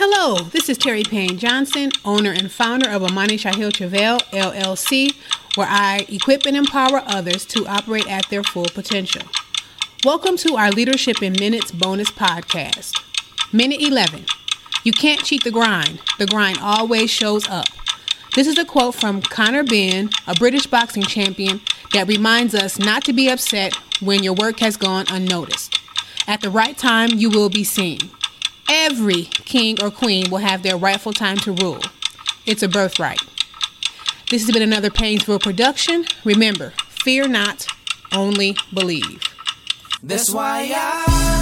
Hello, this is Terry Payne Johnson, owner and founder of Amani Shahil Travail LLC, where I equip and empower others to operate at their full potential. Welcome to our Leadership in Minutes bonus podcast. Minute 11. You can't cheat the grind. The grind always shows up. This is a quote from Conor Benn, a British boxing champion, that reminds us not to be upset when your work has gone unnoticed. At the right time, you will be seen. Every king or queen will have their rightful time to rule. It's a birthright. This has been another Paynesville production. Remember, fear not, only believe. That's why I